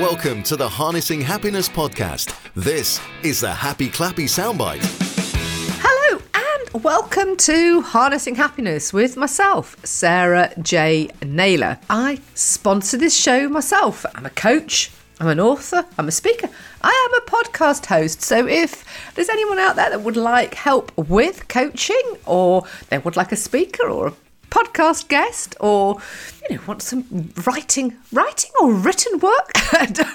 Welcome to the Harnessing Happiness podcast. This is the Happy Clappy Soundbite. Hello and welcome to Harnessing Happiness with myself, Sarah J. Naylor. I sponsor this show myself. I'm a coach, I'm an author, I'm a speaker, I am a podcast host. So if there's anyone out there that would like help with coaching or they would like a speaker or a podcast guest or you know want some writing writing or written work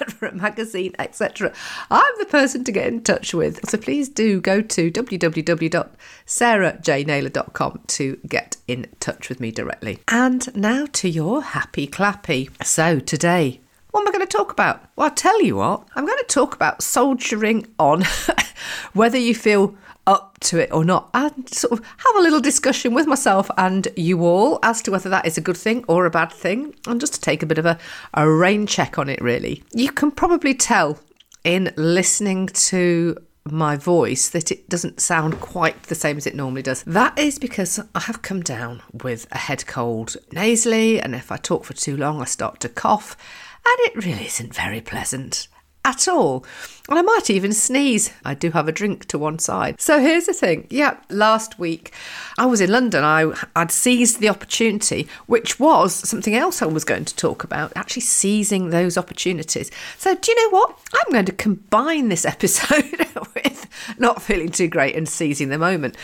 for a magazine etc i'm the person to get in touch with. So please do go to www.sarahjnaylor.com to get in touch with me directly. And now to your happy clappy. So today what am I going to talk about? Well, I'll tell you what, I'm going to talk about soldiering on, whether you feel up to it or not, and sort of have a little discussion with myself and you all as to whether that is a good thing or a bad thing, and just to take a bit of a, a rain check on it, really. You can probably tell in listening to my voice that it doesn't sound quite the same as it normally does. That is because I have come down with a head cold nasally, and if I talk for too long, I start to cough and it really isn't very pleasant at all. And I might even sneeze. I do have a drink to one side. So here's the thing. Yeah, last week I was in London. I, I'd seized the opportunity, which was something else I was going to talk about, actually seizing those opportunities. So do you know what? I'm going to combine this episode with not feeling too great and seizing the moment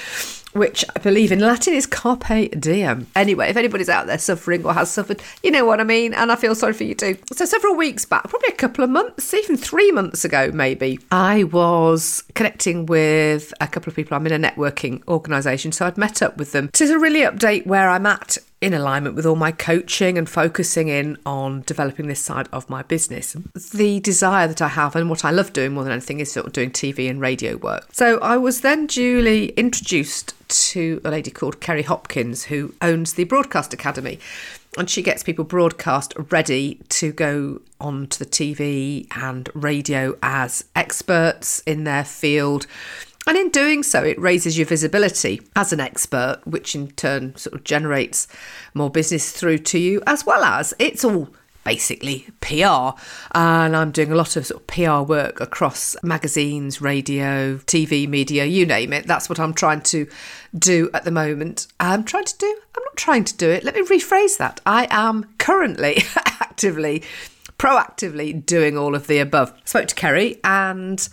which I believe in Latin is carpe diem. Anyway, if anybody's out there suffering or has suffered, you know what I mean, and I feel sorry for you too. So, several weeks back, probably a couple of months, even three months ago, maybe, I was connecting with a couple of people. I'm in a networking organisation, so I'd met up with them to really update where I'm at in alignment with all my coaching and focusing in on developing this side of my business. The desire that I have and what I love doing more than anything is sort of doing TV and radio work. So I was then duly introduced to a lady called Kerry Hopkins who owns the Broadcast Academy. And she gets people broadcast ready to go onto the TV and radio as experts in their field and in doing so, it raises your visibility as an expert, which in turn sort of generates more business through to you, as well as it's all basically PR. And I'm doing a lot of sort of PR work across magazines, radio, TV, media, you name it. That's what I'm trying to do at the moment. I'm trying to do, I'm not trying to do it. Let me rephrase that. I am currently actively, proactively doing all of the above. Spoke to Kerry and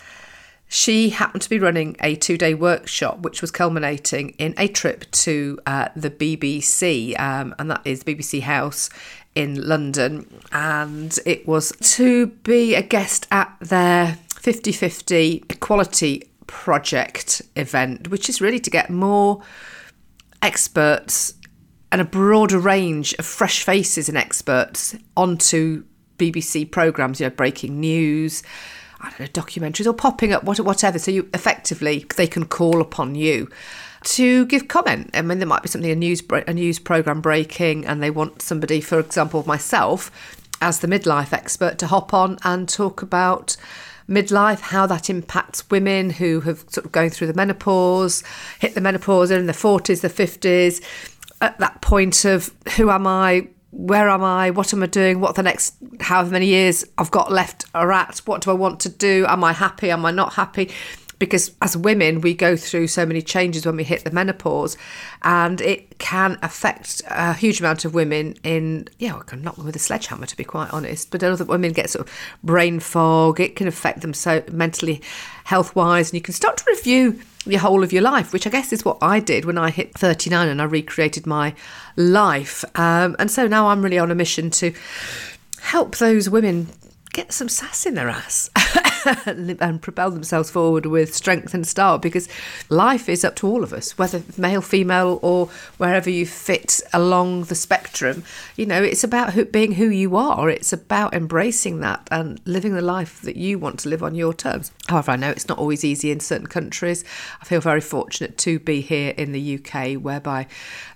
she happened to be running a two day workshop, which was culminating in a trip to uh, the BBC, um, and that is BBC House in London. And it was to be a guest at their 50 50 equality project event, which is really to get more experts and a broader range of fresh faces and experts onto BBC programmes, you know, breaking news, I don't know, documentaries or popping up, whatever. So you effectively, they can call upon you to give comment. I mean, there might be something a news a news program breaking, and they want somebody, for example, myself, as the midlife expert, to hop on and talk about midlife, how that impacts women who have sort of going through the menopause, hit the menopause, in the forties, the fifties. At that point of who am I? Where am I? What am I doing? What the next however many years I've got left are at? What do I want to do? Am I happy? Am I not happy? Because as women, we go through so many changes when we hit the menopause, and it can affect a huge amount of women. In yeah, I can knock them with a sledgehammer, to be quite honest. But other women get sort of brain fog. It can affect them so mentally, health wise, and you can start to review the whole of your life, which I guess is what I did when I hit 39 and I recreated my life. Um, and so now I'm really on a mission to help those women get some sass in their ass and propel themselves forward with strength and style because life is up to all of us, whether male, female, or wherever you fit along the spectrum. You know, it's about who, being who you are, it's about embracing that and living the life that you want to live on your terms. However, I know it's not always easy in certain countries. I feel very fortunate to be here in the UK, whereby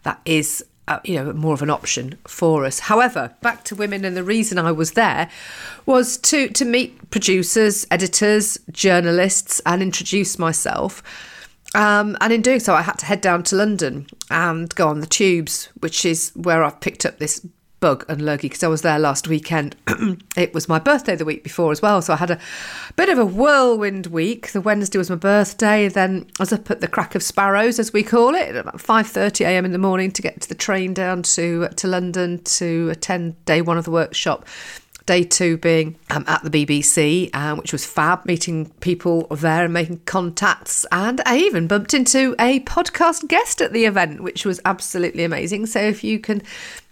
that is uh, you know more of an option for us. However, back to women, and the reason I was there was to to meet producers, editors, journalists, and introduce myself. Um, and in doing so, I had to head down to London and go on the tubes, which is where I've picked up this bug and lurgy because I was there last weekend. it was my birthday the week before as well, so I had a bit of a whirlwind week. The Wednesday was my birthday, then I was up at the crack of sparrows, as we call it, at about five thirty a.m. in the morning to get to the train down to to London to attend day one of the workshop day two being um, at the BBC, um, which was fab, meeting people there and making contacts. And I even bumped into a podcast guest at the event, which was absolutely amazing. So if you can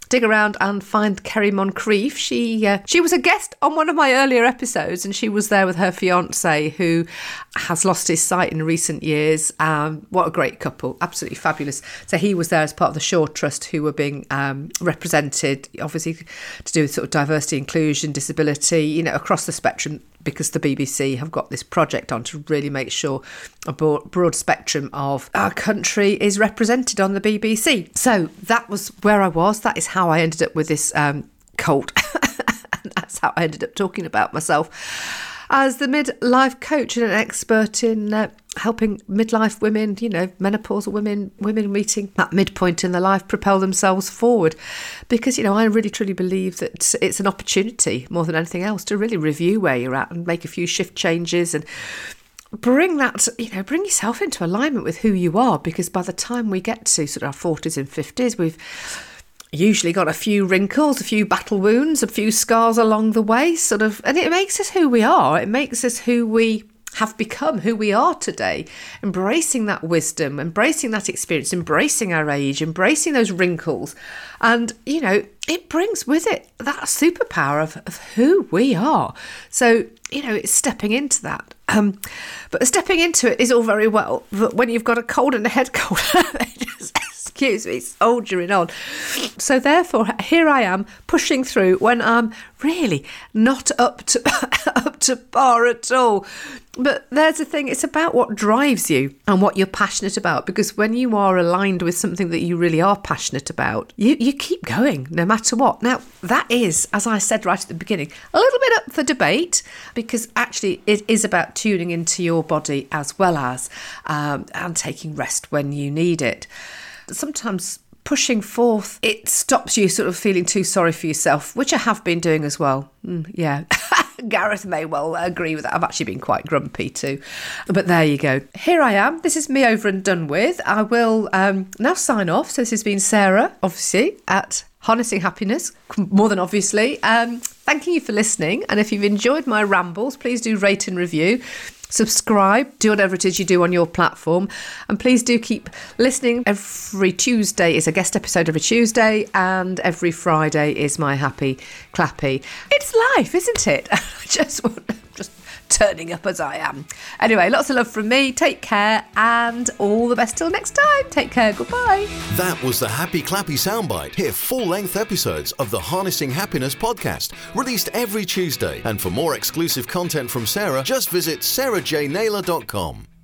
dig around and find Kerry Moncrief. She uh, she was a guest on one of my earlier episodes, and she was there with her fiance, who has lost his sight in recent years. Um, what a great couple, absolutely fabulous. So he was there as part of the Shaw Trust, who were being um, represented, obviously to do with sort of diversity, inclusion, disability, you know, across the spectrum because the BBC have got this project on to really make sure a broad spectrum of our country is represented on the BBC. So that was where I was. That is how I ended up with this um, cult. And that's how I ended up talking about myself as the midlife coach and an expert in uh, helping midlife women, you know, menopausal women, women meeting that midpoint in their life propel themselves forward. Because, you know, I really truly believe that it's an opportunity more than anything else to really review where you're at and make a few shift changes and bring that, you know, bring yourself into alignment with who you are. Because by the time we get to sort of our 40s and 50s, we've usually got a few wrinkles, a few battle wounds, a few scars along the way, sort of, and it makes us who we are. It makes us who we have become, who we are today. Embracing that wisdom, embracing that experience, embracing our age, embracing those wrinkles. And, you know, it brings with it that superpower of, of who we are. So, you know, it's stepping into that. Um, but stepping into it is all very well, but when you've got a cold and a head cold, excuse me, soldiering on. So therefore, here I am pushing through when I'm really not up to up to par at all. But there's the thing, it's about what drives you and what you're passionate about. Because when you are aligned with something that you really are passionate about, you, you keep going no matter what. Now, that is, as I said right at the beginning, a little bit up for debate because actually it is about tuning into your body as well as um, and taking rest when you need it sometimes pushing forth, it stops you sort of feeling too sorry for yourself, which I have been doing as well. Mm, yeah. Gareth may well agree with that. I've actually been quite grumpy too. But there you go. Here I am. This is me over and done with. I will um, now sign off. So this has been Sarah, obviously, at Harnessing Happiness, more than obviously. Um, thanking you for listening. And if you've enjoyed my rambles, please do rate and review subscribe, do whatever it is you do on your platform. And please do keep listening. Every Tuesday is a guest episode every Tuesday, and every Friday is my happy clappy. It's life, isn't it? I just want just turning up as I am. Anyway, lots of love from me. Take care and all the best till next time. Take care. Goodbye. That was the Happy Clappy Soundbite. Hear full length episodes of the Harnessing Happiness podcast, released every Tuesday. And for more exclusive content from Sarah, just visit sarahjnaylor.com.